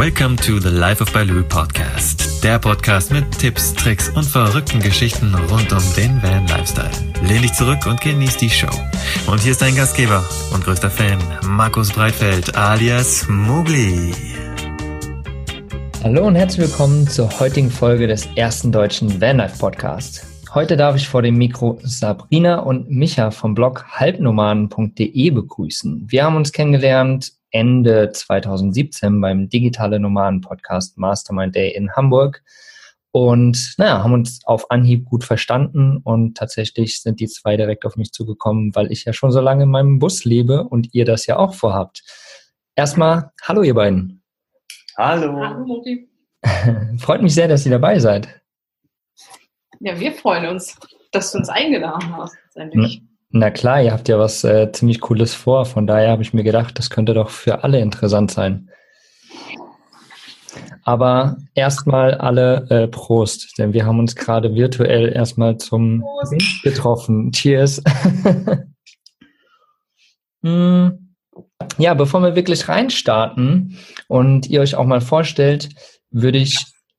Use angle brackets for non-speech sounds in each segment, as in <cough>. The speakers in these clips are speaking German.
Welcome to the Life of Baloo Podcast. Der Podcast mit Tipps, Tricks und verrückten Geschichten rund um den Van Lifestyle. Lehn dich zurück und genieß die Show. Und hier ist dein Gastgeber und größter Fan, Markus Breitfeld alias Mugli. Hallo und herzlich willkommen zur heutigen Folge des ersten deutschen Vanlife Podcast. Heute darf ich vor dem Mikro Sabrina und Micha vom Blog halbnomaden.de begrüßen. Wir haben uns kennengelernt Ende 2017 beim Digitale Nomaden Podcast Mastermind Day in Hamburg und naja, haben uns auf Anhieb gut verstanden und tatsächlich sind die zwei direkt auf mich zugekommen, weil ich ja schon so lange in meinem Bus lebe und ihr das ja auch vorhabt. Erstmal, hallo ihr beiden. Hallo. Hallo. <laughs> Freut mich sehr, dass ihr dabei seid. Ja, wir freuen uns, dass du uns eingeladen hast. Na, na klar, ihr habt ja was äh, ziemlich Cooles vor. Von daher habe ich mir gedacht, das könnte doch für alle interessant sein. Aber erstmal alle äh, Prost, denn wir haben uns gerade virtuell erstmal zum Prost. getroffen. Cheers. <laughs> hm. Ja, bevor wir wirklich reinstarten und ihr euch auch mal vorstellt, würde ich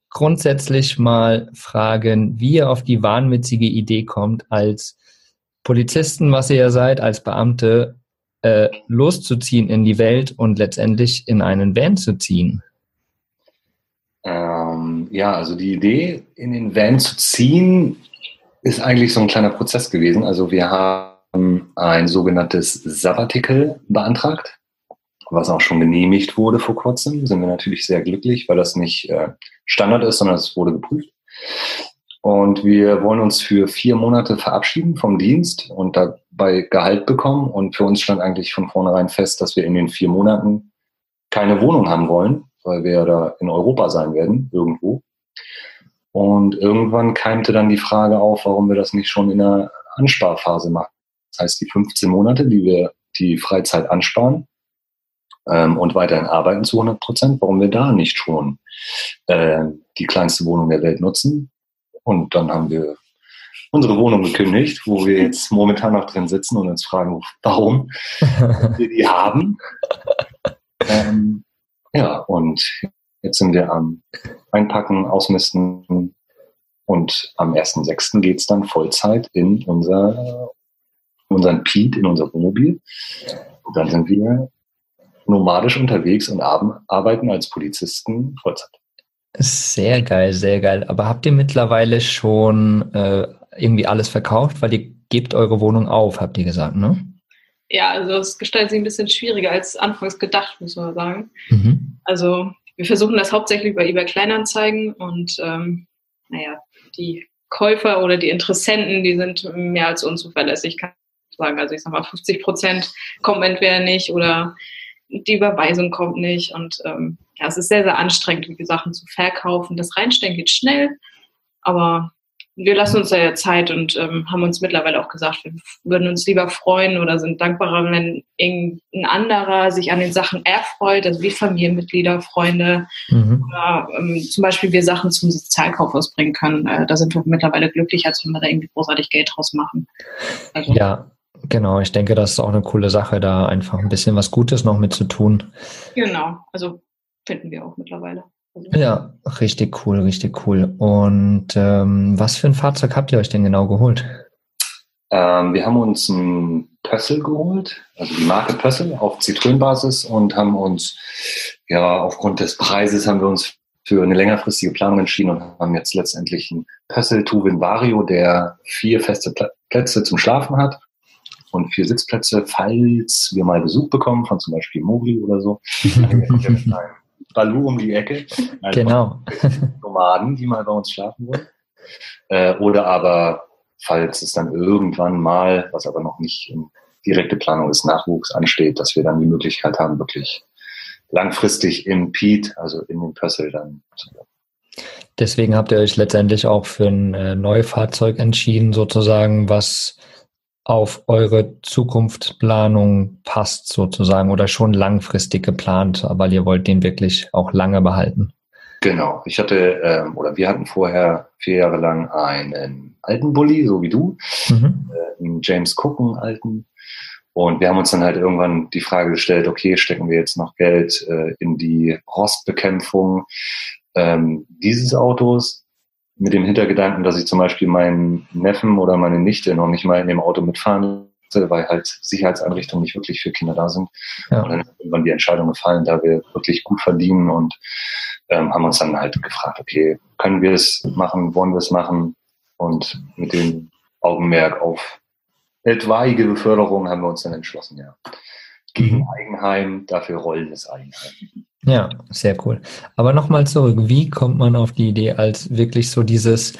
grundsätzlich mal fragen, wie ihr auf die wahnwitzige Idee kommt, als Polizisten, was ihr ja seid, als Beamte, äh, loszuziehen in die Welt und letztendlich in einen Van zu ziehen? Ähm, ja, also die Idee, in den Van zu ziehen, ist eigentlich so ein kleiner Prozess gewesen. Also wir haben ein sogenanntes Sabbatical beantragt was auch schon genehmigt wurde vor kurzem, sind wir natürlich sehr glücklich, weil das nicht äh, Standard ist, sondern es wurde geprüft. Und wir wollen uns für vier Monate verabschieden vom Dienst und dabei Gehalt bekommen. Und für uns stand eigentlich von vornherein fest, dass wir in den vier Monaten keine Wohnung haben wollen, weil wir ja da in Europa sein werden, irgendwo. Und irgendwann keimte dann die Frage auf, warum wir das nicht schon in der Ansparphase machen. Das heißt, die 15 Monate, die wir die Freizeit ansparen, ähm, und weiterhin arbeiten zu 100 Prozent, warum wir da nicht schon äh, die kleinste Wohnung der Welt nutzen. Und dann haben wir unsere Wohnung gekündigt, wo wir jetzt momentan noch drin sitzen und uns fragen, warum <laughs> wir die haben. Ähm, ja, und jetzt sind wir am Einpacken, Ausmisten und am 1.6. geht es dann Vollzeit in unser, unseren Piet, in unser Wohnmobil. Und dann sind wir nomadisch unterwegs und arbeiten als Polizisten Vollzeit. Sehr geil, sehr geil. Aber habt ihr mittlerweile schon äh, irgendwie alles verkauft? Weil ihr gebt eure Wohnung auf, habt ihr gesagt, ne? Ja, also es gestaltet sich ein bisschen schwieriger als anfangs gedacht, muss man sagen. Mhm. Also wir versuchen das hauptsächlich bei eBay Kleinanzeigen und ähm, naja, die Käufer oder die Interessenten, die sind mehr als unzuverlässig, kann ich sagen. Also ich sag mal, 50 Prozent kommen entweder nicht oder die Überweisung kommt nicht und ähm, ja, es ist sehr, sehr anstrengend, die Sachen zu verkaufen. Das Reinstellen geht schnell, aber wir lassen uns da ja Zeit und ähm, haben uns mittlerweile auch gesagt, wir würden uns lieber freuen oder sind dankbarer, wenn irgendein anderer sich an den Sachen erfreut, also wie Familienmitglieder, Freunde mhm. oder ähm, zum Beispiel wir Sachen zum Sozialkauf ausbringen können. Äh, da sind wir mittlerweile glücklich, als wenn wir da irgendwie großartig Geld draus machen. Also, ja, Genau, ich denke, das ist auch eine coole Sache, da einfach ein bisschen was Gutes noch mit zu tun. Genau, also finden wir auch mittlerweile. Also ja, richtig cool, richtig cool. Und ähm, was für ein Fahrzeug habt ihr euch denn genau geholt? Ähm, wir haben uns ein Pössl geholt, also die Marke Pössl auf Zitrönbasis und haben uns, ja, aufgrund des Preises haben wir uns für eine längerfristige Planung entschieden und haben jetzt letztendlich einen Pössl Tuvin Vario, der vier feste Plätze zum Schlafen hat und vier Sitzplätze, falls wir mal Besuch bekommen von zum Beispiel Mogli oder so. <laughs> Balu um die Ecke. <laughs> Also genau. Nomaden, die mal bei uns schlafen wollen. Äh, oder aber, falls es dann irgendwann mal, was aber noch nicht in direkte Planung des Nachwuchs ansteht, dass wir dann die Möglichkeit haben, wirklich langfristig im Pete, also in den Pössl dann zu Deswegen habt ihr euch letztendlich auch für ein äh, Neufahrzeug entschieden, sozusagen, was auf eure Zukunftsplanung passt sozusagen oder schon langfristig geplant, weil ihr wollt den wirklich auch lange behalten. Genau. Ich hatte ähm, oder wir hatten vorher vier Jahre lang einen alten Bulli, so wie du, mhm. äh, einen James Cook, einen alten. Und wir haben uns dann halt irgendwann die Frage gestellt, okay, stecken wir jetzt noch Geld äh, in die Rostbekämpfung ähm, dieses Autos mit dem Hintergedanken, dass ich zum Beispiel meinen Neffen oder meine Nichte noch nicht mal in dem Auto mitfahren weil halt Sicherheitseinrichtungen nicht wirklich für Kinder da sind. Ja. Und dann ist irgendwann die Entscheidung gefallen, da wir wirklich gut verdienen und ähm, haben uns dann halt gefragt, okay, können wir es machen, wollen wir es machen? Und mit dem Augenmerk auf etwaige Beförderung haben wir uns dann entschlossen, ja. Gegen mhm. Eigenheim, dafür rollendes Eigenheim. Ja, sehr cool. Aber nochmal zurück, wie kommt man auf die Idee, als wirklich so dieses,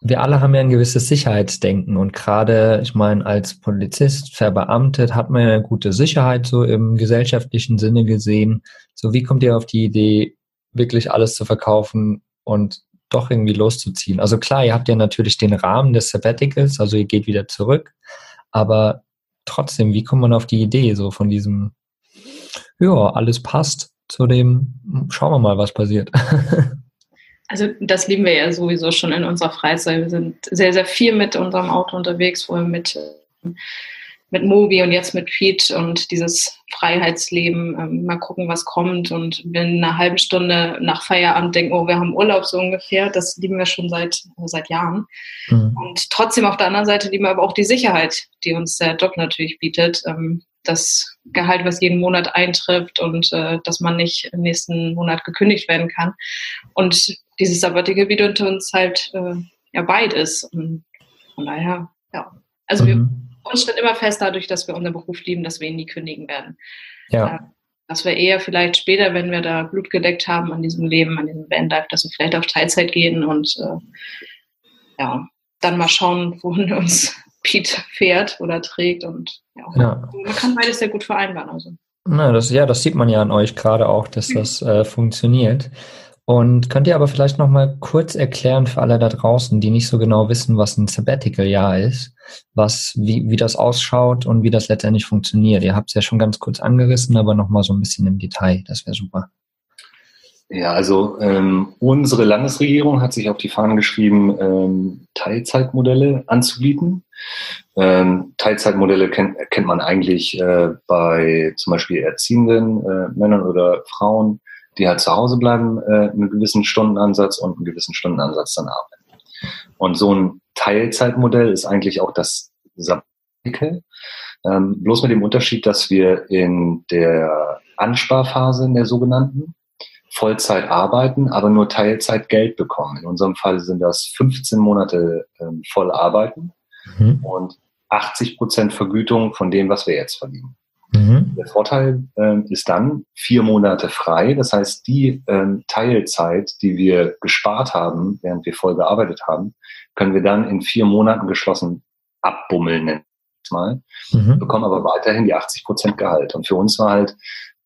wir alle haben ja ein gewisses Sicherheitsdenken und gerade, ich meine, als Polizist verbeamtet hat man ja eine gute Sicherheit so im gesellschaftlichen Sinne gesehen. So, wie kommt ihr auf die Idee, wirklich alles zu verkaufen und doch irgendwie loszuziehen? Also klar, ihr habt ja natürlich den Rahmen des Sabbaticals, also ihr geht wieder zurück, aber trotzdem, wie kommt man auf die Idee so von diesem, ja, alles passt zu dem, schauen wir mal, was passiert? <laughs> Also das lieben wir ja sowieso schon in unserer Freizeit. Wir sind sehr, sehr viel mit unserem Auto unterwegs, vorher mit, mit Mobi und jetzt mit Pete und dieses Freiheitsleben. Ähm, mal gucken, was kommt. Und wenn eine halbe Stunde nach Feierabend denken, oh, wir haben Urlaub so ungefähr, das lieben wir schon seit, seit Jahren. Mhm. Und trotzdem auf der anderen Seite lieben wir aber auch die Sicherheit, die uns der Job natürlich bietet. Ähm, das Gehalt, was jeden Monat eintrifft und äh, dass man nicht im nächsten Monat gekündigt werden kann. Und dieses Sabbatical bietet uns halt äh, ja beides. Und von daher, ja. Also mhm. wir uns steht immer fest dadurch, dass wir unseren Beruf lieben, dass wir ihn nie kündigen werden. Ja. Äh, dass wir eher vielleicht später, wenn wir da Blut gedeckt haben an diesem Leben, an diesem Vanlife, dass wir vielleicht auf Teilzeit gehen und äh, ja, dann mal schauen, wohin <laughs> uns Pete fährt oder trägt und ja, ja. man kann beides sehr gut vereinbaren. Also. Na, das, ja, das sieht man ja an euch gerade auch, dass das äh, funktioniert. Und könnt ihr aber vielleicht noch mal kurz erklären für alle da draußen, die nicht so genau wissen, was ein Sabbatical-Jahr ist, was, wie, wie das ausschaut und wie das letztendlich funktioniert. Ihr habt es ja schon ganz kurz angerissen, aber noch mal so ein bisschen im Detail. Das wäre super. Ja, also ähm, unsere Landesregierung hat sich auf die Fahnen geschrieben, ähm, Teilzeitmodelle anzubieten. Ähm, Teilzeitmodelle kennt, kennt man eigentlich äh, bei zum Beispiel erziehenden äh, Männern oder Frauen, die halt zu Hause bleiben, äh, einen gewissen Stundenansatz und einen gewissen Stundenansatz dann arbeiten. Und so ein Teilzeitmodell ist eigentlich auch das Sabbatical, ähm, bloß mit dem Unterschied, dass wir in der Ansparphase, in der sogenannten, Vollzeit arbeiten, aber nur Teilzeit Geld bekommen. In unserem Fall sind das 15 Monate ähm, voll arbeiten mhm. und 80 Prozent Vergütung von dem, was wir jetzt verdienen. Mhm. Der Vorteil äh, ist dann vier Monate frei. Das heißt, die äh, Teilzeit, die wir gespart haben, während wir voll gearbeitet haben, können wir dann in vier Monaten geschlossen abbummeln, mal, mhm. bekommen aber weiterhin die 80 Prozent Gehalt. Und für uns war halt,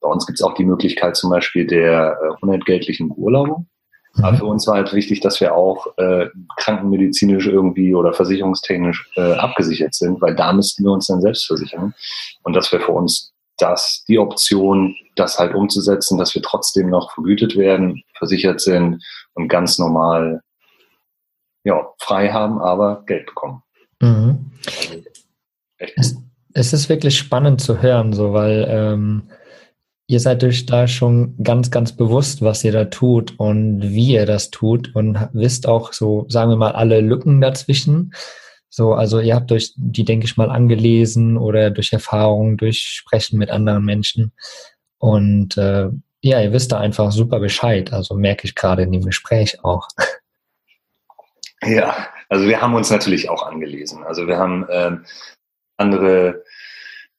bei uns gibt es auch die Möglichkeit zum Beispiel der äh, unentgeltlichen Urlaubung. Aber für uns war halt wichtig, dass wir auch äh, krankenmedizinisch irgendwie oder versicherungstechnisch äh, abgesichert sind, weil da müssten wir uns dann selbst versichern. Und das wäre für uns das die Option, das halt umzusetzen, dass wir trotzdem noch vergütet werden, versichert sind und ganz normal ja, frei haben, aber Geld bekommen. Mhm. Es, es, ist wirklich spannend zu hören, so weil ähm, ihr seid euch da schon ganz, ganz bewusst, was ihr da tut und wie ihr das tut und wisst auch so, sagen wir mal, alle Lücken dazwischen. So, also ihr habt euch die, denke ich mal, angelesen oder durch Erfahrungen, durch Sprechen mit anderen Menschen. Und äh, ja, ihr wisst da einfach super Bescheid. Also merke ich gerade in dem Gespräch auch. <laughs> Ja, also wir haben uns natürlich auch angelesen. Also wir haben ähm, andere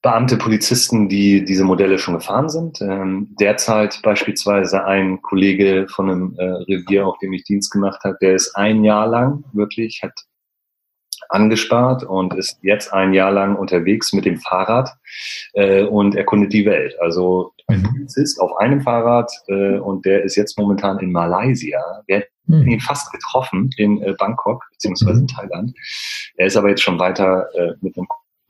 Beamte, Polizisten, die diese Modelle schon gefahren sind. Ähm, derzeit beispielsweise ein Kollege von einem äh, Revier, auf dem ich Dienst gemacht habe, der ist ein Jahr lang wirklich, hat angespart und ist jetzt ein Jahr lang unterwegs mit dem Fahrrad äh, und erkundet die Welt. Also ein mhm. Polizist auf einem Fahrrad äh, und der ist jetzt momentan in Malaysia. Wir hätten mhm. ihn fast getroffen in äh, Bangkok beziehungsweise in Thailand. Er ist aber jetzt schon weiter äh, mit einem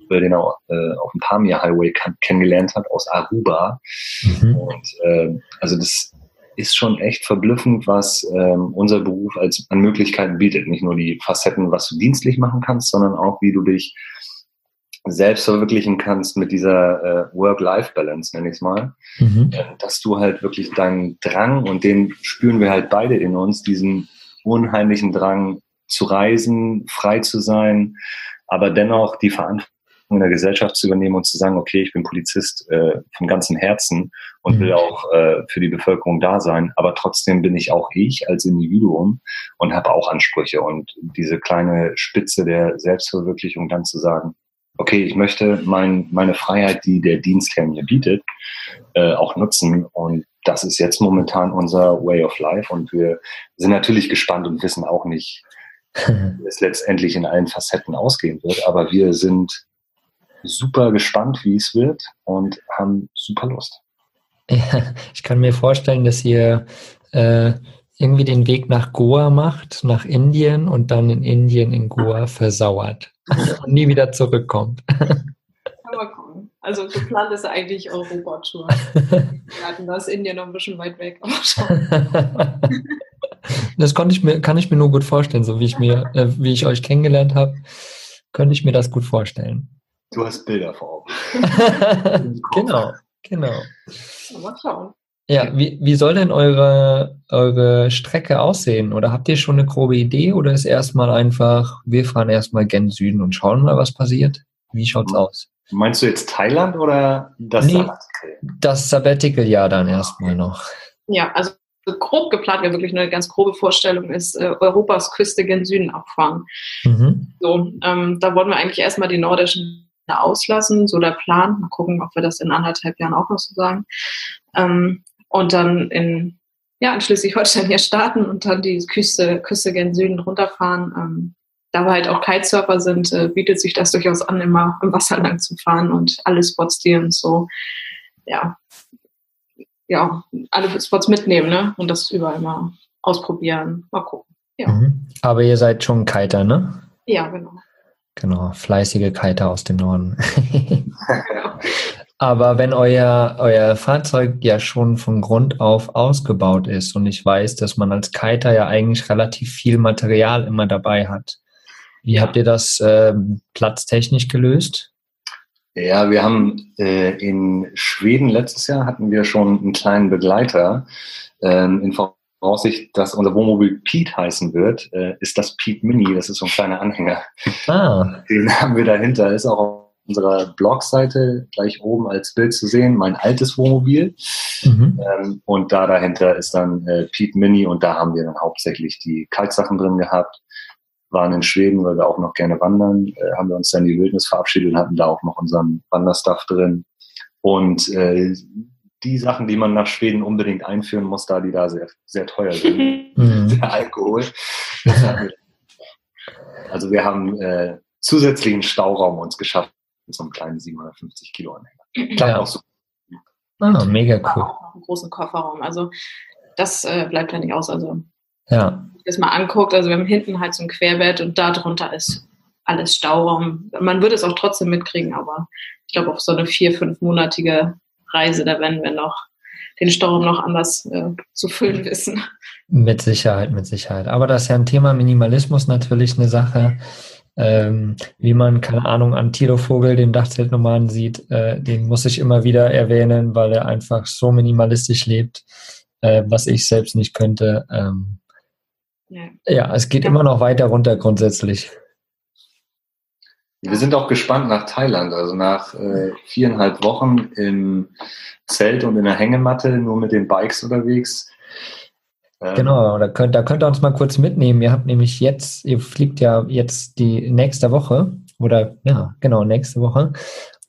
den er äh, auf dem Pamir Highway kennengelernt hat, aus Aruba. Mhm. Und äh, also das ist schon echt verblüffend, was ähm, unser Beruf als an Möglichkeiten bietet. Nicht nur die Facetten, was du dienstlich machen kannst, sondern auch, wie du dich selbst verwirklichen kannst mit dieser äh, Work-Life-Balance, nenne ich es mal, mhm. äh, dass du halt wirklich deinen Drang, und den spüren wir halt beide in uns, diesen unheimlichen Drang zu reisen, frei zu sein, aber dennoch die Verantwortung in der Gesellschaft zu übernehmen und zu sagen, okay, ich bin Polizist äh, von ganzem Herzen und mhm. will auch äh, für die Bevölkerung da sein, aber trotzdem bin ich auch ich als Individuum und habe auch Ansprüche. Und diese kleine Spitze der Selbstverwirklichung dann zu sagen, okay, ich möchte mein, meine Freiheit, die der Dienstherr mir bietet, äh, auch nutzen. Und das ist jetzt momentan unser Way of Life. Und wir sind natürlich gespannt und wissen auch nicht, <laughs> wie es letztendlich in allen Facetten ausgehen wird, aber wir sind super gespannt, wie es wird und haben super Lust. <laughs> Ja, ich kann mir vorstellen, dass ihr äh, irgendwie den Weg nach Goa macht, nach Indien und dann in Indien in Goa versauert <laughs> und nie wieder zurückkommt. <laughs> Mal gucken. Also geplant ist eigentlich Europa-Tour. Wir hatten das Indien noch ein bisschen weit weg. das konnte ich mir, kann ich mir nur gut vorstellen, so wie ich mir, äh, wie ich euch kennengelernt habe, könnte ich mir das gut vorstellen. Du hast Bilder vor Augen. <laughs> genau, genau. Mal schauen. Ja, wie, wie soll denn eure, eure Strecke aussehen? Oder habt ihr schon eine grobe Idee oder ist erstmal einfach, wir fahren erstmal gen Süden und schauen mal, was passiert? Wie schaut's aus? Meinst du jetzt Thailand oder das nee, Sabbatical? Das Sabbatical-Jahr dann erstmal noch. Ja, also grob geplant wäre wirklich eine ganz grobe Vorstellung ist, äh, Europas Küste gen Süden abfahren. Mhm. So, ähm, da wollen wir eigentlich erstmal die nordischen auslassen, so der Plan. Mal gucken, ob wir das in anderthalb Jahren auch noch so sagen. Ähm, und dann in, ja, in Schleswig-Holstein hier starten und dann die Küste, Küste gen Süden runterfahren. Ähm, da wir halt auch Kitesurfer sind, äh, bietet sich das durchaus an, immer im Wasser lang zu fahren und alle Spots, die uns so, ja, ja, alle Spots mitnehmen, ne? Und das überall mal ausprobieren. Mal gucken. Ja. Mhm. Aber ihr seid schon Kiter, ne? Ja, genau. Genau, fleißige Kiter aus dem Norden. <laughs> <laughs> Aber wenn euer, euer Fahrzeug ja schon von Grund auf ausgebaut ist und ich weiß, dass man als Kiter ja eigentlich relativ viel Material immer dabei hat, wie ja. habt ihr das äh, platztechnisch gelöst? Ja, wir haben äh, in Schweden letztes Jahr hatten wir schon einen kleinen Begleiter ähm, in Voraussicht, dass unser Wohnmobil Pete heißen wird, äh, ist das Pete Mini. Das ist so ein kleiner Anhänger. Ah. <laughs> Den haben wir dahinter. Ist auch auf unserer Blogseite gleich oben als Bild zu sehen. Mein altes Wohnmobil. Mhm. Ähm, und da dahinter ist dann äh, Pete Mini und da haben wir dann hauptsächlich die Kaltsachen drin gehabt. Waren in Schweden, weil wir auch noch gerne wandern, äh, haben wir uns dann die Wildnis verabschiedet und hatten da auch noch unseren Wanderstuff drin. Und äh, die Sachen, die man nach Schweden unbedingt einführen muss, da die da sehr, sehr teuer sind. <laughs> Mhm. Der Alkohol. also wir haben äh, zusätzlichen Stauraum uns geschafft mit so einem kleinen 750 Kilo Anhänger. Klappt ja. auch so. Ah, mega cool. Auch noch einen großen Kofferraum. Also das äh, bleibt ja nicht aus. Also ja. wenn man das mal anguckt, also wir haben hinten halt so ein Querbett und da drunter ist alles Stauraum. Man würde es auch trotzdem mitkriegen, aber ich glaube auf so eine vier, fünfmonatige Reise, da werden wir noch den Stauraum noch anders äh, zu füllen wissen. Mit Sicherheit, mit Sicherheit. Aber das ist ja ein Thema Minimalismus natürlich eine Sache. Ähm, wie man, keine Ahnung, an Tilo Vogel, den Dachzeltnomaden sieht, äh, den muss ich immer wieder erwähnen, weil er einfach so minimalistisch lebt, äh, was ich selbst nicht könnte. Ähm, ja. ja. es geht ja. immer noch weiter runter grundsätzlich. Wir sind auch gespannt nach Thailand, also nach äh, viereinhalb Wochen im Zelt und in der Hängematte, nur mit den Bikes unterwegs. Ähm, genau, da könnt, da könnt ihr uns mal kurz mitnehmen. Ihr habt nämlich jetzt, ihr fliegt ja jetzt die nächste Woche oder ja, genau, nächste Woche.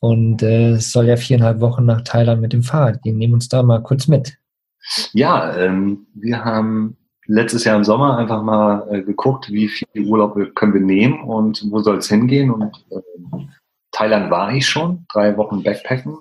Und äh, es soll ja viereinhalb Wochen nach Thailand mit dem Fahrrad gehen. Nehmen uns da mal kurz mit. Ja, ähm, wir haben letztes Jahr im Sommer einfach mal äh, geguckt, wie viel Urlaub können wir nehmen und wo soll es hingehen. Und äh, Thailand war ich schon, drei Wochen Backpacken.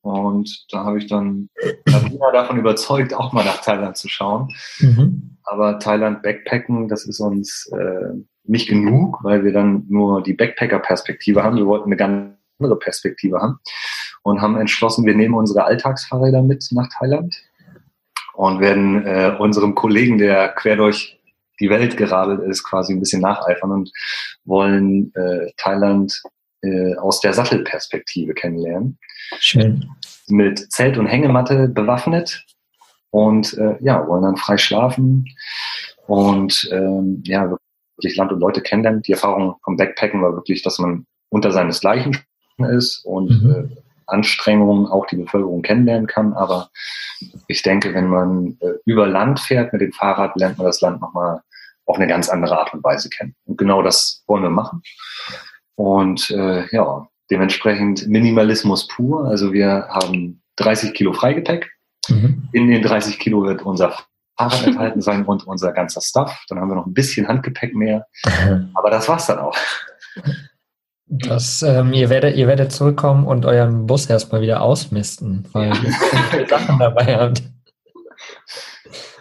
Und da habe ich dann Nadina davon überzeugt, auch mal nach Thailand zu schauen. Mhm. Aber Thailand Backpacken, das ist uns äh, nicht genug, weil wir dann nur die Backpacker-Perspektive haben. Wir wollten eine ganz andere Perspektive haben und haben entschlossen, wir nehmen unsere Alltagsfahrräder mit nach Thailand und werden äh, unserem Kollegen, der quer durch die Welt geradelt ist, quasi ein bisschen nacheifern und wollen äh, Thailand äh, aus der Sattelperspektive kennenlernen. Schön. Mit Zelt und Hängematte bewaffnet und äh, ja, wollen dann frei schlafen und ähm, ja, wirklich Land und Leute kennenlernen. Die Erfahrung vom Backpacken war wirklich, dass man unter seinesgleichen ist und mhm. äh, Anstrengungen auch die Bevölkerung kennenlernen kann. Aber ich denke, wenn man äh, über Land fährt mit dem Fahrrad, lernt man das Land nochmal auf eine ganz andere Art und Weise kennen. Und genau das wollen wir machen. Und äh, ja, dementsprechend Minimalismus pur. Also wir haben 30 Kilo Freigepäck. Mhm. In den 30 Kilo wird unser Fahrrad enthalten sein und unser ganzer Stuff. Dann haben wir noch ein bisschen Handgepäck mehr. <laughs> Aber das war's dann auch. Das, ähm, ihr, werdet, ihr werdet zurückkommen und euren Bus erstmal wieder ausmisten, weil ihr Sachen dabei habt.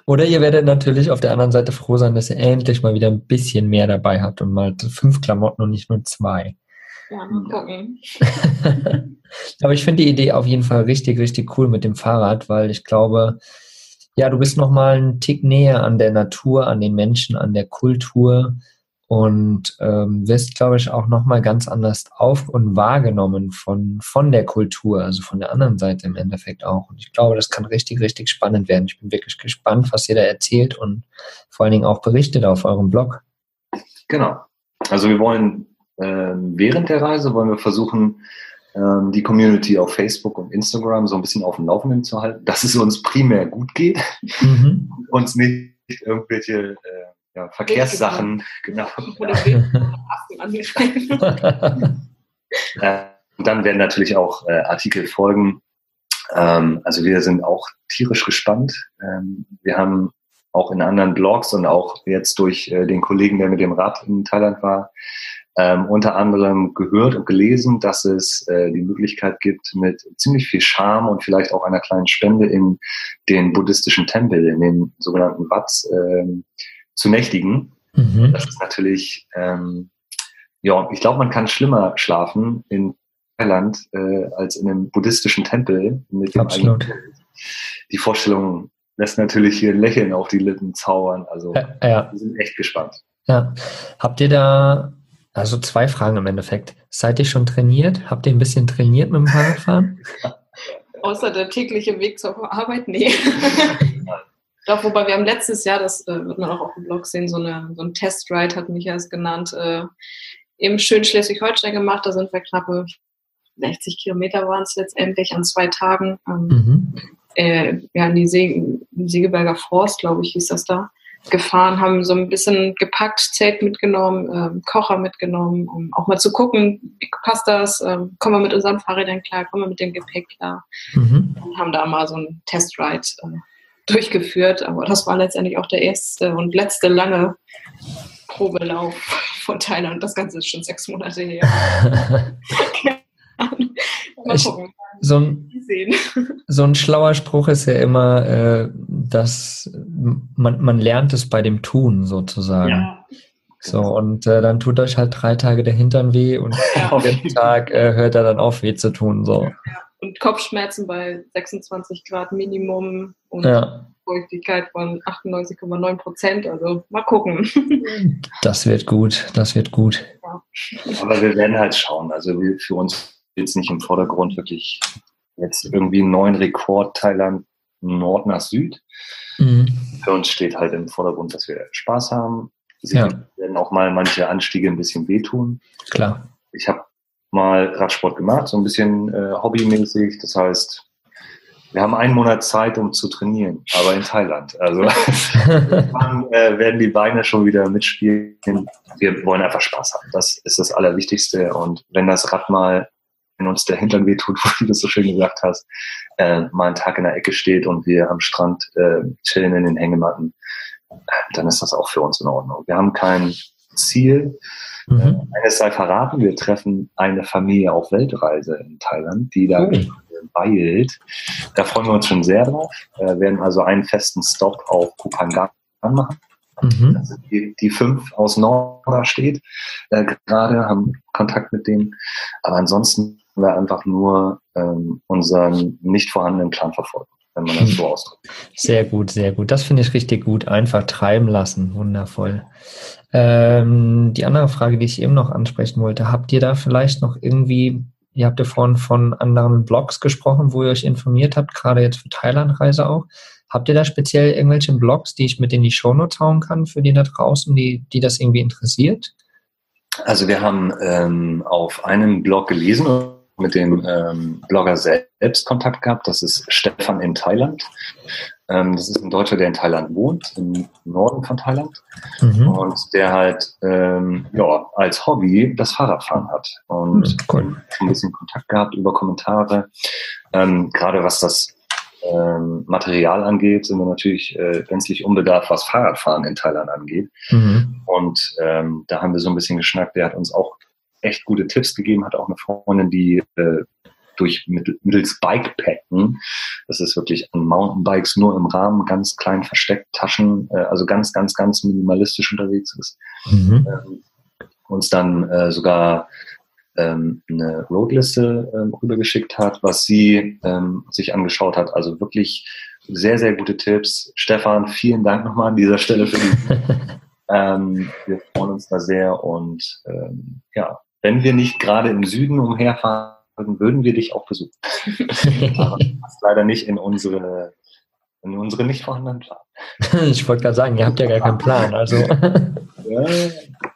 Oder ihr werdet natürlich auf der anderen Seite froh sein, dass ihr endlich mal wieder ein bisschen mehr dabei habt und mal fünf Klamotten und nicht nur zwei. Ja, mal gucken. <laughs> Aber ich finde die Idee auf jeden Fall richtig, richtig cool mit dem Fahrrad, weil ich glaube, ja, du bist noch mal einen Tick näher an der Natur, an den Menschen, an der Kultur und ähm, wirst, glaube ich, auch nochmal ganz anders auf und wahrgenommen von, von der Kultur, also von der anderen Seite im Endeffekt auch. Und ich glaube, das kann richtig, richtig spannend werden. Ich bin wirklich gespannt, was ihr da erzählt und vor allen Dingen auch berichtet auf eurem Blog. Genau. Also wir wollen äh, während der Reise wollen wir versuchen, äh, die Community auf Facebook und Instagram so ein bisschen auf dem Laufenden zu halten, dass es uns primär gut geht, mhm. uns nicht irgendwelche äh, ja, Verkehrssachen, genau. <laughs> und dann werden natürlich auch äh, Artikel folgen. Ähm, also wir sind auch tierisch gespannt. Ähm, wir haben auch in anderen Blogs und auch jetzt durch äh, den Kollegen, der mit dem Rad in Thailand war, ähm, unter anderem gehört und gelesen, dass es äh, die Möglichkeit gibt, mit ziemlich viel Charme und vielleicht auch einer kleinen Spende in den buddhistischen Tempel, in den sogenannten Wats, äh, zu nächtigen. Mhm. Das ist natürlich, ähm, ja, ich glaube, man kann schlimmer schlafen in Thailand äh, als in einem buddhistischen Tempel mit dem Absolut. Die Vorstellung lässt natürlich hier ein Lächeln auf die Lippen zaubern. Also ja, ja. wir sind echt gespannt. Ja. Habt ihr da, also zwei Fragen im Endeffekt. Seid ihr schon trainiert? Habt ihr ein bisschen trainiert mit dem Fahrradfahren? <laughs> Außer der tägliche Weg zur Arbeit? Nee. <laughs> Doch, wobei wir haben letztes Jahr, das äh, wird man auch auf dem Blog sehen, so, eine, so ein Testride, hat mich es genannt, äh, im schönen Schleswig-Holstein gemacht. Da sind wir knappe 60 Kilometer waren es letztendlich an zwei Tagen. Ähm, mhm. äh, ja, in die See, Siegeberger Forst, glaube ich, hieß das da, gefahren, haben so ein bisschen gepackt, Zelt mitgenommen, ähm, Kocher mitgenommen, um auch mal zu gucken, wie passt das, ähm, kommen wir mit unseren Fahrrädern klar, kommen wir mit dem Gepäck klar. Mhm. Und haben da mal so ein Testride äh, durchgeführt, aber das war letztendlich auch der erste und letzte lange Probelauf von Thailand. Das Ganze ist schon sechs Monate her. <laughs> Mal gucken. So ein, <laughs> so ein schlauer Spruch ist ja immer, äh, dass man, man lernt es bei dem Tun sozusagen. Ja. So, und äh, dann tut euch halt drei Tage der Hintern weh und <laughs> ja. auf den Tag äh, hört er dann auf weh zu tun. So. Ja und Kopfschmerzen bei 26 Grad Minimum und ja. Feuchtigkeit von 98,9 Prozent. Also mal gucken. <laughs> Das wird gut, das wird gut. Ja. Aber wir werden halt schauen. Also für uns jetzt nicht im Vordergrund wirklich jetzt irgendwie einen neuen Rekord Thailand Nord nach Süd. Mhm. Für uns steht halt im Vordergrund, dass wir Spaß haben. Sie ja. werden auch mal manche Anstiege ein bisschen wehtun. Klar. Ich habe mal Radsport gemacht, so ein bisschen äh, hobbymäßig. Das heißt, wir haben einen Monat Zeit, um zu trainieren, aber in Thailand. Also <laughs> dann äh, werden die Beine schon wieder mitspielen. Wir wollen einfach Spaß haben. Das ist das Allerwichtigste. Und wenn das Rad mal, wenn uns der Hintern wehtut, <laughs> wie du das so schön gesagt hast, äh, mal einen Tag in der Ecke steht und wir am Strand äh, chillen in den Hängematten, dann ist das auch für uns in Ordnung. Wir haben kein Ziel. Mhm. Äh, eines sei verraten, wir treffen eine Familie auf Weltreise in Thailand, die da mhm. weilt. Da freuen wir uns schon sehr drauf. Wir werden also einen festen Stop auf Kupangan machen. Mhm. Sind die, die fünf aus Norden steht. Äh, gerade haben Kontakt mit denen. Aber ansonsten wir einfach nur ähm, unseren nicht vorhandenen Plan verfolgen. Wenn man das so <laughs> ausdrückt. Sehr gut, sehr gut. Das finde ich richtig gut. Einfach treiben lassen. Wundervoll. Ähm, die andere Frage, die ich eben noch ansprechen wollte, habt ihr da vielleicht noch irgendwie, ihr habt ja vorhin von anderen Blogs gesprochen, wo ihr euch informiert habt, gerade jetzt für Thailandreise auch. Habt ihr da speziell irgendwelche Blogs, die ich mit in die Shownotes hauen kann, für die da draußen, die, die das irgendwie interessiert? Also wir haben ähm, auf einem Blog gelesen mit dem ähm, Blogger selbst Kontakt gehabt. Das ist Stefan in Thailand. Ähm, das ist ein Deutscher, der in Thailand wohnt, im Norden von Thailand. Mhm. Und der halt ähm, ja, als Hobby das Fahrradfahren hat. Und mhm, cool. ein bisschen Kontakt gehabt über Kommentare. Ähm, gerade was das ähm, Material angeht, sind wir natürlich äh, gänzlich unbedarft, was Fahrradfahren in Thailand angeht. Mhm. Und ähm, da haben wir so ein bisschen geschnackt. Der hat uns auch echt gute Tipps gegeben, hat auch eine Freundin, die äh, durch mittels Bikepacken, das ist wirklich an Mountainbikes nur im Rahmen, ganz klein versteckt, Taschen, äh, also ganz, ganz, ganz minimalistisch unterwegs ist. Mhm. Ähm, uns dann äh, sogar ähm, eine Roadliste ähm, rübergeschickt hat, was sie ähm, sich angeschaut hat. Also wirklich sehr, sehr gute Tipps. Stefan, vielen Dank nochmal an dieser Stelle für die. <laughs> ähm, wir freuen uns da sehr und ähm, ja, wenn wir nicht gerade im Süden umherfahren, würden wir dich auch besuchen. <laughs> Aber das leider nicht in unsere, in unsere nicht vorhandenen Plan. <laughs> ich wollte gerade sagen, ihr habt ja gar keinen Plan. Also. <laughs> ja,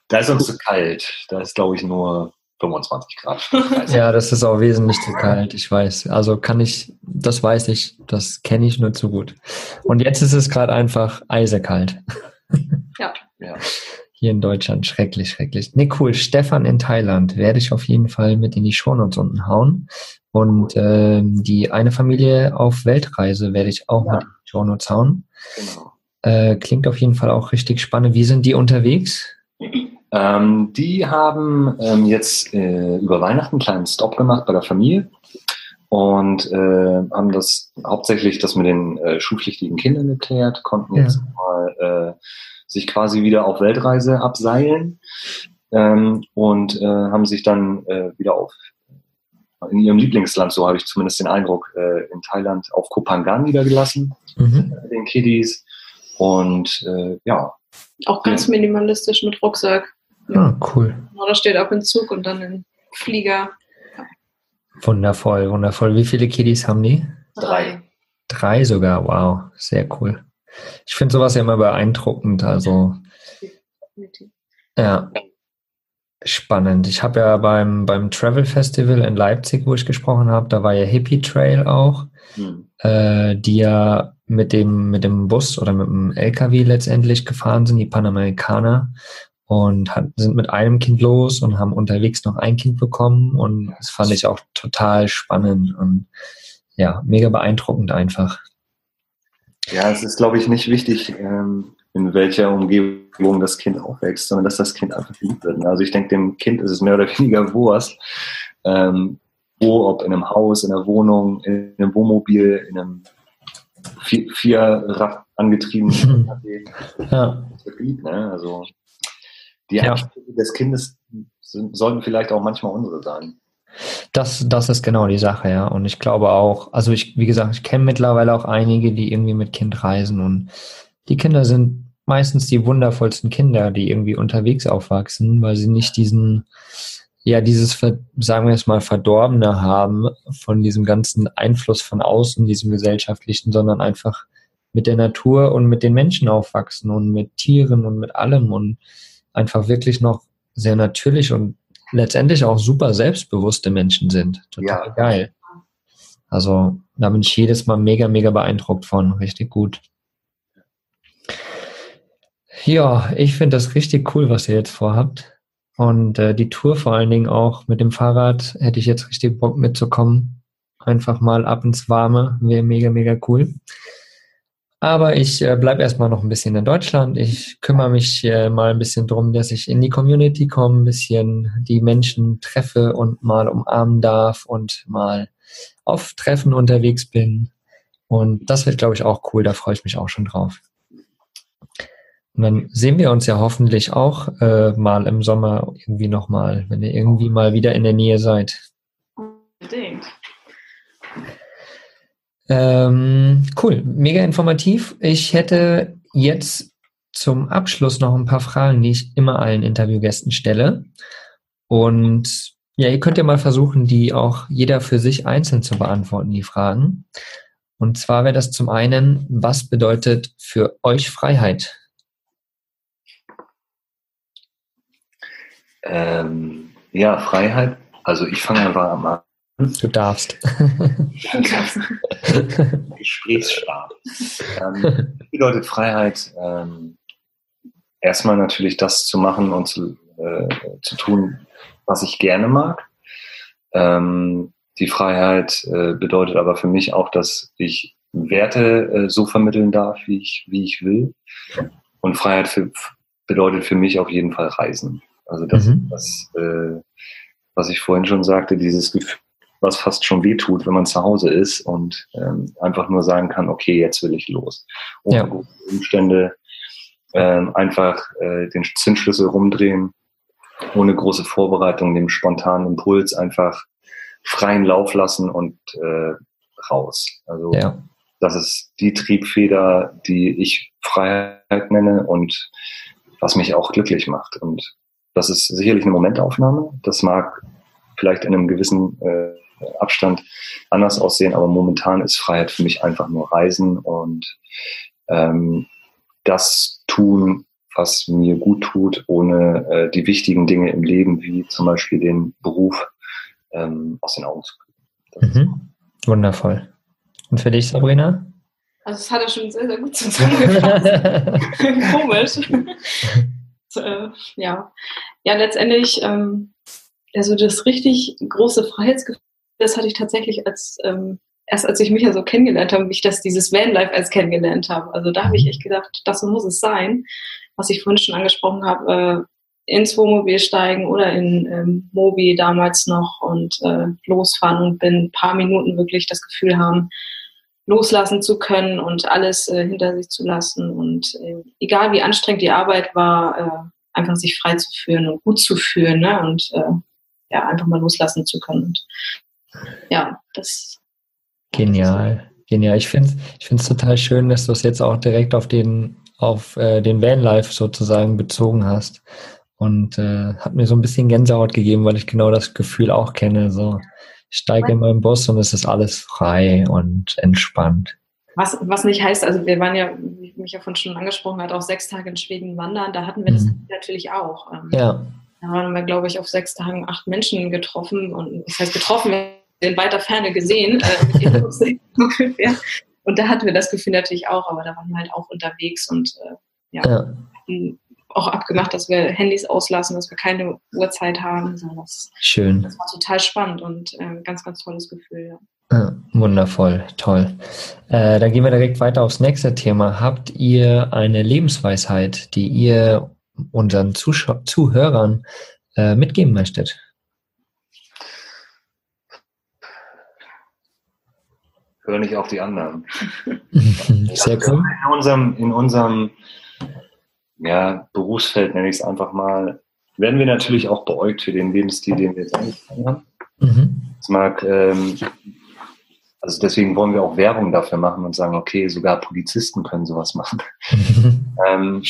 da ist uns zu kalt. Da ist, glaube ich, nur 25 Grad. ja, das ist auch wesentlich zu kalt, ich weiß. Also kann ich, das weiß ich, das kenne ich nur zu gut. Und jetzt ist es gerade einfach eisekalt. Ja. ja hier in Deutschland. Schrecklich, schrecklich. Nee, cool. Stefan in Thailand werde ich auf jeden Fall mit in die Shownotes unten hauen. Und ähm, die eine Familie auf Weltreise werde ich auch ja. mit in die Shownotes hauen. Genau. Äh, klingt auf jeden Fall auch richtig spannend. Wie sind die unterwegs? Ähm, die haben ähm, jetzt äh, über Weihnachten einen kleinen Stop gemacht bei der Familie und äh, haben das hauptsächlich das mit den äh, schulpflichtigen Kindern geklärt, konnten ja. jetzt mal äh, sich quasi wieder auf Weltreise abseilen ähm, und äh, haben sich dann äh, wieder auf in ihrem Lieblingsland, so habe ich zumindest den Eindruck, äh, in Thailand auf Kopangan niedergelassen, mhm. äh, den Kiddies. Und äh, ja. Auch ganz ja. minimalistisch mit Rucksack. Ja, ah, cool. Oder steht auch in Zug und dann in Flieger. Wundervoll, wundervoll. Wie viele Kiddies haben die? Drei. Drei sogar, wow, sehr cool. Ich finde sowas ja immer beeindruckend. Also ja, spannend. Ich habe ja beim, beim Travel Festival in Leipzig, wo ich gesprochen habe, da war ja Hippie Trail auch, mhm. äh, die ja mit dem, mit dem Bus oder mit dem LKW letztendlich gefahren sind, die Panamerikaner und hat, sind mit einem Kind los und haben unterwegs noch ein Kind bekommen und das fand ich auch total spannend und ja, mega beeindruckend einfach. Ja, es ist, glaube ich, nicht wichtig, ähm, in welcher Umgebung das Kind aufwächst, sondern dass das Kind einfach geliebt wird. Also ich denke, dem Kind ist es mehr oder weniger <laughs> Wurst, ähm, wo, ob in einem Haus, in einer Wohnung, in einem Wohnmobil, in einem vier, Vierrad angetriebenen <laughs> ja. Geliebt, ne? Also die ja. Ansprüche des Kindes sind, sollten vielleicht auch manchmal unsere sein. Das, das ist genau die Sache, ja. Und ich glaube auch, also ich, wie gesagt, ich kenne mittlerweile auch einige, die irgendwie mit Kind reisen und die Kinder sind meistens die wundervollsten Kinder, die irgendwie unterwegs aufwachsen, weil sie nicht diesen, ja, dieses, sagen wir es mal, Verdorbene haben von diesem ganzen Einfluss von außen, diesem gesellschaftlichen, sondern einfach mit der Natur und mit den Menschen aufwachsen und mit Tieren und mit allem und einfach wirklich noch sehr natürlich und letztendlich auch super selbstbewusste Menschen sind. Total ja. geil. Also da bin ich jedes Mal mega, mega beeindruckt von. Richtig gut. Ja, ich finde das richtig cool, was ihr jetzt vorhabt. Und äh, die Tour vor allen Dingen auch mit dem Fahrrad hätte ich jetzt richtig Bock mitzukommen. Einfach mal ab ins Warme. Wäre mega, mega cool. Aber ich äh, bleibe erstmal noch ein bisschen in Deutschland. Ich kümmere mich mal ein bisschen drum, dass ich in die Community komme, ein bisschen die Menschen treffe und mal umarmen darf und mal auf Treffen unterwegs bin. Und das wird, glaube ich, auch cool. Da freue ich mich auch schon drauf. Und dann sehen wir uns ja hoffentlich auch äh, mal im Sommer irgendwie nochmal, wenn ihr irgendwie mal wieder in der Nähe seid. Unbedingt. Ähm, cool, mega informativ. Ich hätte jetzt zum Abschluss noch ein paar Fragen, die ich immer allen Interviewgästen stelle. Und ja, ihr könnt ja mal versuchen, die auch jeder für sich einzeln zu beantworten, die Fragen. Und zwar wäre das zum einen, was bedeutet für euch Freiheit? Ähm, ja, Freiheit. Also ich fange einfach mal an. Du darfst. Gesprächsstab. Ähm, bedeutet Freiheit, ähm, erstmal natürlich das zu machen und zu, äh, zu tun, was ich gerne mag. Ähm, die Freiheit äh, bedeutet aber für mich auch, dass ich Werte äh, so vermitteln darf, wie ich, wie ich will. Und Freiheit für, bedeutet für mich auf jeden Fall Reisen. Also das, mhm. das äh, was ich vorhin schon sagte, dieses Gefühl, was fast schon wehtut, wenn man zu Hause ist und ähm, einfach nur sagen kann, okay, jetzt will ich los. Ohne ja. Umstände ähm, einfach äh, den Zinsschlüssel rumdrehen, ohne große Vorbereitung, dem spontanen Impuls einfach freien Lauf lassen und äh, raus. Also ja. das ist die Triebfeder, die ich Freiheit nenne und was mich auch glücklich macht. Und das ist sicherlich eine Momentaufnahme. Das mag vielleicht in einem gewissen äh, Abstand anders aussehen, aber momentan ist Freiheit für mich einfach nur Reisen und ähm, das tun, was mir gut tut, ohne äh, die wichtigen Dinge im Leben, wie zum Beispiel den Beruf, ähm, aus den Augen zu kriegen. Mhm. Wundervoll. Und für dich, Sabrina? Also das hat er schon sehr, sehr gut zusammengefasst. <laughs> Komisch. <laughs> äh, ja. ja, letztendlich, ähm, also das richtig große Freiheitsgefühl, das hatte ich tatsächlich als ähm, erst als ich mich ja so kennengelernt habe, ich das dieses Vanlife als kennengelernt habe. Also da habe ich echt gedacht, das muss es sein, was ich vorhin schon angesprochen habe, äh, ins Wohnmobil steigen oder in ähm, Mobi damals noch und äh, losfahren und bin ein paar Minuten wirklich das Gefühl haben, loslassen zu können und alles äh, hinter sich zu lassen und äh, egal wie anstrengend die Arbeit war, äh, einfach sich frei zu fühlen und gut zu fühlen ne? und äh, ja einfach mal loslassen zu können. Und, ja, das Genial, genial. Ich finde es ich find's total schön, dass du es jetzt auch direkt auf den, auf äh, den Vanlife sozusagen bezogen hast. Und äh, hat mir so ein bisschen Gänsehaut gegeben, weil ich genau das Gefühl auch kenne. So, ich steige in meinen Bus und es ist alles frei und entspannt. Was, was nicht heißt, also wir waren ja, wie mich ja von schon angesprochen hat, auch sechs Tage in Schweden wandern, da hatten wir das mhm. natürlich auch. Ähm, ja. Da haben wir, glaube ich, auf sechs Tagen acht Menschen getroffen und das heißt getroffen, in weiter Ferne gesehen, äh, <laughs> ungefähr. Und da hatten wir das Gefühl natürlich auch, aber da waren wir halt auch unterwegs und äh, ja, ja. auch abgemacht, dass wir Handys auslassen, dass wir keine Uhrzeit haben. So, das, Schön. Das war total spannend und äh, ganz, ganz tolles Gefühl. Ja. Ja, wundervoll, toll. Äh, dann gehen wir direkt weiter aufs nächste Thema. Habt ihr eine Lebensweisheit, die ihr unseren Zuschau Zuhörern äh, mitgeben möchtet? Hör nicht auf die anderen. <laughs> Sehr cool. In unserem, in unserem ja, Berufsfeld, nenne ich es einfach mal, werden wir natürlich auch beäugt für den Lebensstil, den wir jetzt angefangen haben. Mhm. Das mag, ähm, also deswegen wollen wir auch Werbung dafür machen und sagen, okay, sogar Polizisten können sowas machen. Mhm. <laughs> ähm,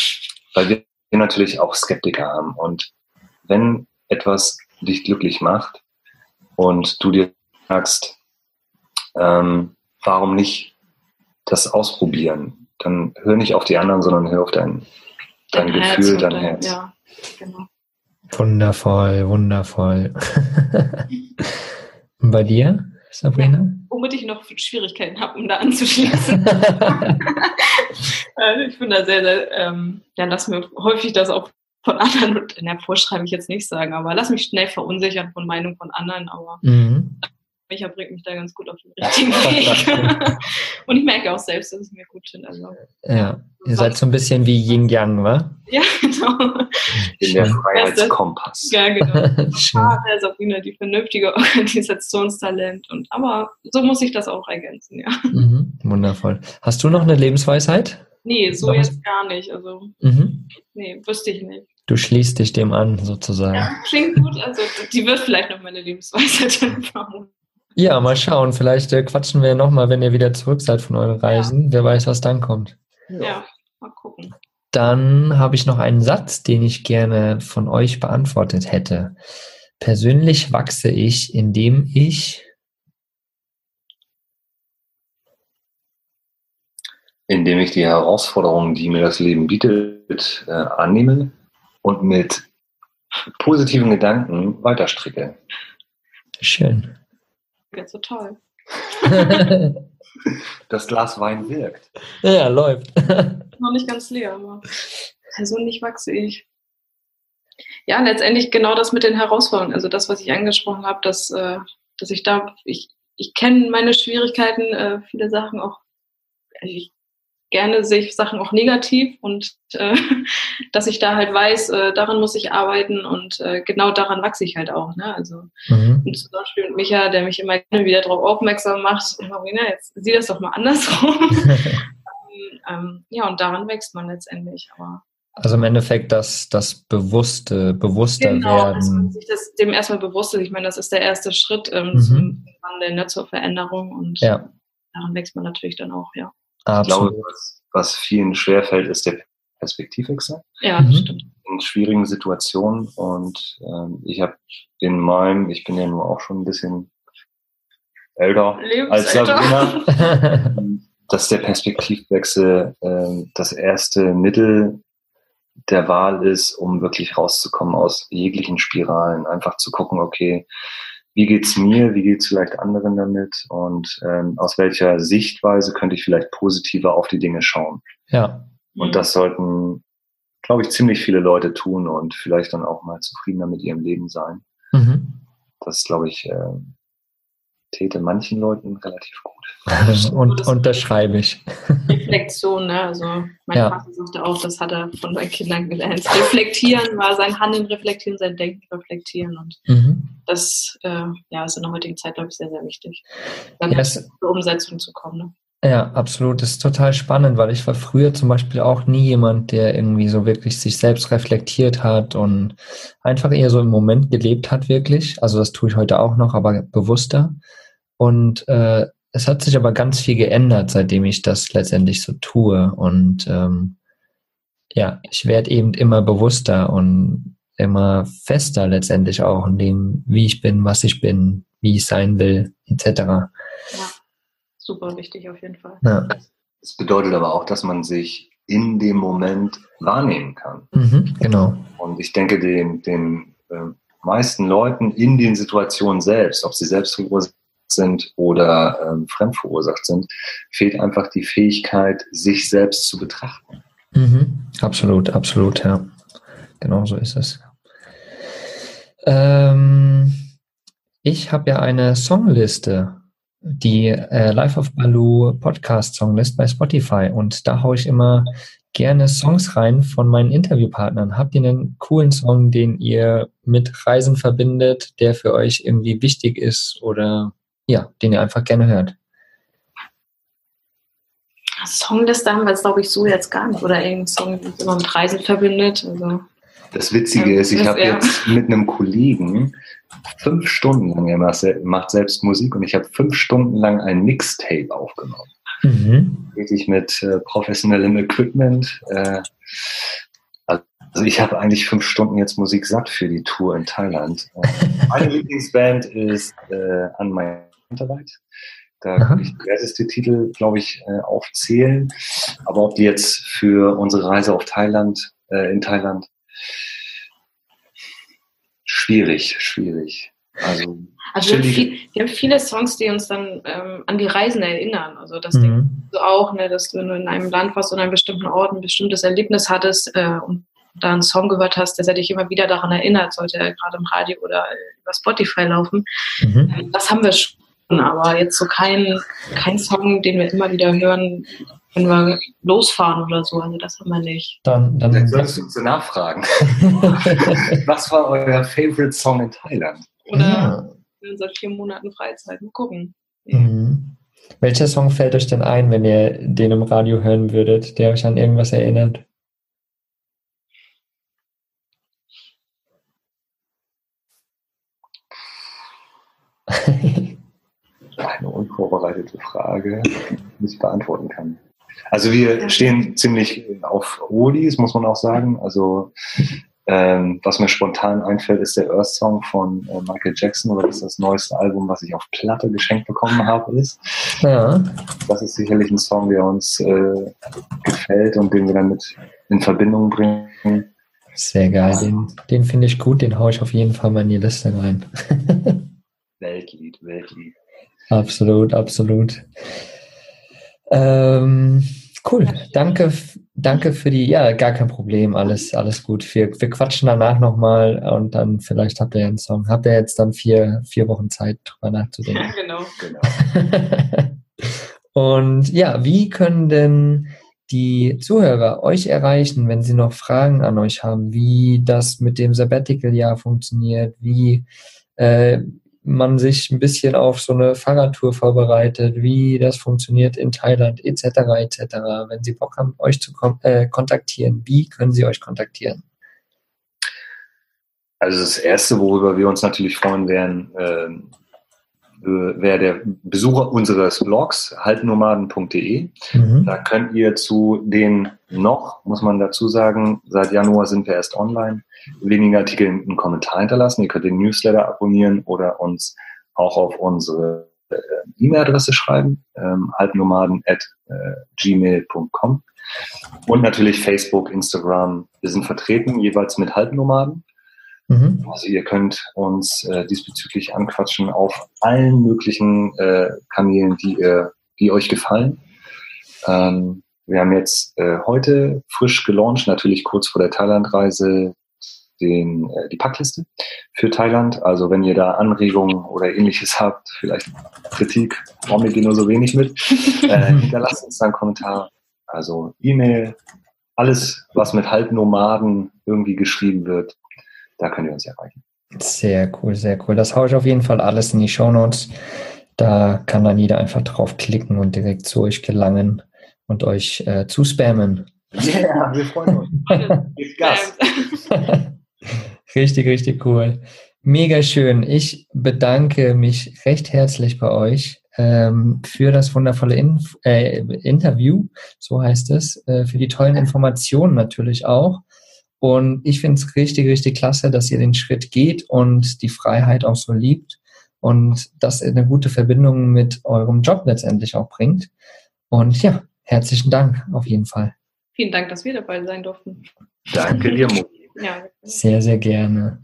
weil wir natürlich auch Skeptiker haben. Und wenn etwas dich glücklich macht und du dir sagst, ähm, warum nicht das ausprobieren? Dann hör nicht auf die anderen, sondern hör auf dein, dein, dein Gefühl, dein, dein Herz. Ja, genau. Wundervoll, wundervoll. <laughs> Und bei dir, Sabrina? Ja, womit ich noch Schwierigkeiten habe, um da anzuschließen. <laughs> also ich bin da sehr, sehr, ähm, ja, lass mir häufig das auch von anderen, na, vorschreibe ich jetzt nicht sagen, aber lass mich schnell verunsichern von Meinung von anderen, aber mhm. Micha bringt mich da ganz gut auf den richtigen <laughs> Weg. <laughs> und ich merke auch selbst, dass es mir gut tut. Also, ja, ihr seid so ein bisschen wie Yin Yang, wa? <laughs> Ja, genau. In der Freiheitskompass. Ja, genau. der Sabrina, die vernünftige Organisationstalent. Und, aber so muss ich das auch ergänzen, ja. Mhm, wundervoll. Hast du noch eine Lebensweisheit? Nee, so jetzt gar nicht. Also, mhm. nee, wüsste ich nicht. Du schließt dich dem an, sozusagen. Ja, klingt gut. Also, die wird vielleicht noch meine Lebensweisheit in Ja, mal schauen. Vielleicht äh, quatschen wir nochmal, wenn ihr wieder zurück seid von euren Reisen. Ja. Wer weiß, was dann kommt. Ja, mal gucken. Dann habe ich noch einen Satz, den ich gerne von euch beantwortet hätte. Persönlich wachse ich, indem ich indem ich die Herausforderungen, die mir das Leben bietet, äh, annehme und mit positiven Gedanken weiterstricke. Schön. So toll. <laughs> das Glas Wein wirkt. Ja, läuft. <laughs> Noch nicht ganz leer, aber persönlich wachse ich. Ja, letztendlich genau das mit den Herausforderungen. Also das, was ich angesprochen habe, dass, äh, dass ich da, ich, ich kenne meine Schwierigkeiten, äh, viele Sachen auch, also ich gerne sehe ich Sachen auch negativ und äh, <laughs> dass ich da halt weiß, äh, daran muss ich arbeiten und äh, genau daran wachse ich halt auch. Ne? Also mhm. und zum Beispiel mit Micha, der mich immer wieder darauf aufmerksam macht, Marina, jetzt sieh das doch mal andersrum. <laughs> <laughs> ähm, ja, und daran wächst man letztendlich. Aber also im Endeffekt das, das bewusste, bewusster genau, werden. Dass man sich das dem erstmal bewusst ist. Ich meine, das ist der erste Schritt ähm, mhm. zum Wandel, ne, zur Veränderung und ja. daran wächst man natürlich dann auch, ja. Absolut. Ich glaube, was, was vielen schwerfällt, ist der Perspektivwechsel. Ja, das mhm. stimmt. In schwierigen Situationen. Und ähm, ich habe in meinem, ich bin ja nur auch schon ein bisschen älter als Sabrina, <laughs> dass der Perspektivwechsel äh, das erste Mittel der Wahl ist, um wirklich rauszukommen aus jeglichen Spiralen. Einfach zu gucken, okay, wie geht's mir, wie geht's vielleicht anderen damit und ähm, aus welcher Sichtweise könnte ich vielleicht positiver auf die Dinge schauen. Ja. Und das sollten, glaube ich, ziemlich viele Leute tun und vielleicht dann auch mal zufriedener mit ihrem Leben sein. Mhm. Das, glaube ich, äh, täte manchen Leuten relativ gut. <laughs> Und unterschreibe ich. Reflexion, ne? Also mein ja. Vater sagte auch, das hat er von seinen Kindern gelernt. Reflektieren war sein Handeln reflektieren, sein Denken reflektieren. Und mhm. das äh, ja, ist in der heutigen Zeit, glaube ich, sehr, sehr wichtig. Dann yes. zur Umsetzung zu kommen. Ne? Ja, absolut. Das ist total spannend, weil ich war früher zum Beispiel auch nie jemand, der irgendwie so wirklich sich selbst reflektiert hat und einfach eher so im Moment gelebt hat, wirklich. Also das tue ich heute auch noch, aber bewusster. Und äh, es hat sich aber ganz viel geändert, seitdem ich das letztendlich so tue. Und ähm, ja, ich werde eben immer bewusster und immer fester letztendlich auch in dem, wie ich bin, was ich bin, wie ich sein will, etc. Ja, super wichtig auf jeden Fall. Ja. Das bedeutet aber auch, dass man sich in dem Moment wahrnehmen kann. Mhm, genau. Und ich denke, den, den äh, meisten Leuten in den Situationen selbst, ob sie selbst verursacht sind oder ähm, fremd verursacht sind, fehlt einfach die Fähigkeit, sich selbst zu betrachten. Mhm. Absolut, absolut, ja. Genau so ist es. Ähm, ich habe ja eine Songliste, die äh, Life of Baloo Podcast Songlist bei Spotify und da haue ich immer gerne Songs rein von meinen Interviewpartnern. Habt ihr einen coolen Song, den ihr mit Reisen verbindet, der für euch irgendwie wichtig ist oder ja, den ihr einfach gerne hört. Songliste haben wir jetzt, glaube ich, so jetzt gar nicht. Oder irgendein Song, der immer mit Reisen verbindet. Also, das Witzige ist, ich habe jetzt mit einem Kollegen fünf Stunden lang, er macht selbst Musik und ich habe fünf Stunden lang ein Mixtape aufgenommen. Mhm. Wirklich mit äh, professionellem Equipment. Äh, also ich habe eigentlich fünf Stunden jetzt Musik satt für die Tour in Thailand. Meine <laughs> Lieblingsband ist äh, An My Handarbeit. Da kann ich diverseste Titel, glaube ich, äh, aufzählen. Aber ob die jetzt für unsere Reise auf Thailand, äh, in Thailand, schwierig, schwierig. Also, also wir, haben viel, wir, haben viele Songs, die uns dann ähm, an die Reisen erinnern. Also das mhm. denkst du auch, ne, dass du in einem Land warst oder an einem bestimmten Ort ein bestimmtes Erlebnis hattest äh, und da einen Song gehört hast, der dich immer wieder daran erinnert, sollte er gerade im Radio oder über Spotify laufen. Mhm. Ähm, das haben wir schon aber jetzt so kein, kein Song, den wir immer wieder hören, wenn wir losfahren oder so. Also das haben wir nicht. Dann, dann, dann sollst du uns nachfragen. <laughs> Was war euer Favorite Song in Thailand? Oder ja. in seit vier Monaten Freizeit. Mal gucken. Mhm. Welcher Song fällt euch denn ein, wenn ihr den im Radio hören würdet, der euch an irgendwas erinnert? Eine unvorbereitete Frage, die ich nicht beantworten kann. Also wir stehen ziemlich auf Oldies, muss man auch sagen. Also ähm, was mir spontan einfällt, ist der Earth Song von äh, Michael Jackson, oder das ist das neueste Album, was ich auf Platte geschenkt bekommen habe, ist. Ja. Das ist sicherlich ein Song, der uns äh, gefällt und den wir dann mit in Verbindung bringen. Sehr geil, den, den finde ich gut, den haue ich auf jeden Fall mal in die Liste rein. <laughs> Weltlied, Weltlied. Absolut, absolut. Ähm, cool, danke, danke für die, ja, gar kein Problem, alles, alles gut. Wir, wir quatschen danach nochmal und dann vielleicht habt ihr ja einen Song. Habt ihr jetzt dann vier, vier Wochen Zeit, drüber nachzudenken? Ja, genau. genau. <laughs> und ja, wie können denn die Zuhörer euch erreichen, wenn sie noch Fragen an euch haben, wie das mit dem Sabbatical-Jahr funktioniert, wie äh, man sich ein bisschen auf so eine Fahrradtour vorbereitet, wie das funktioniert in Thailand etc. etc. Wenn Sie Bock haben, euch zu äh, kontaktieren, wie können Sie euch kontaktieren? Also das Erste, worüber wir uns natürlich freuen wären, äh, wäre der Besucher unseres Blogs halbnomaden.de. Mhm. Da könnt ihr zu den noch, muss man dazu sagen, seit Januar sind wir erst online, weniger Artikel einen Kommentar hinterlassen. Ihr könnt den Newsletter abonnieren oder uns auch auf unsere äh, E-Mail-Adresse schreiben, ähm, halbnomaden at äh. Und natürlich Facebook, Instagram. Wir sind vertreten, jeweils mit Halbnomaden. Mhm. Also ihr könnt uns äh, diesbezüglich anquatschen auf allen möglichen äh, Kanälen, die, ihr, die euch gefallen. Ähm, wir haben jetzt äh, heute frisch gelauncht, natürlich kurz vor der Thailandreise, den, äh, die Packliste für Thailand. Also wenn ihr da Anregungen oder ähnliches habt, vielleicht Kritik, warum wir gehen nur so wenig mit, <laughs> äh, hinterlasst uns da einen Kommentar. Also E-Mail, alles, was mit Halbnomaden irgendwie geschrieben wird, da könnt ihr uns erreichen. Sehr cool, sehr cool. Das haue ich auf jeden Fall alles in die Show Notes. Da kann dann jeder einfach draufklicken und direkt zu euch gelangen und euch äh, zu spammen. Ja, yeah, wir freuen uns. <laughs> Gas. <laughs> richtig, richtig cool. Mega schön. Ich bedanke mich recht herzlich bei euch ähm, für das wundervolle Inf äh, Interview, so heißt es, äh, für die tollen Informationen natürlich auch. Und ich finde es richtig, richtig klasse, dass ihr den Schritt geht und die Freiheit auch so liebt und das eine gute Verbindung mit eurem Job letztendlich auch bringt. Und ja, herzlichen Dank auf jeden Fall. Vielen Dank, dass wir dabei sein durften. Danke dir, Mo. Ja. Sehr, sehr gerne.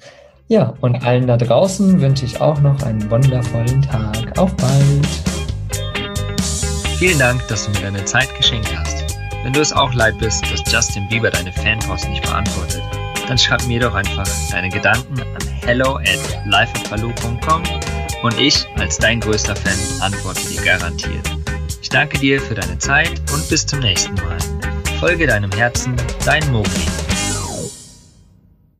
Ja, und allen da draußen wünsche ich auch noch einen wundervollen Tag. Auf bald. Vielen Dank, dass du mir deine Zeit geschenkt hast. Wenn du es auch leid bist, dass Justin Bieber deine Fanpost nicht beantwortet, dann schreib mir doch einfach deine Gedanken an hello at lifeatbaloo.com und ich als dein größter Fan antworte dir garantiert. Ich danke dir für deine Zeit und bis zum nächsten Mal. Folge deinem Herzen, dein Mogli.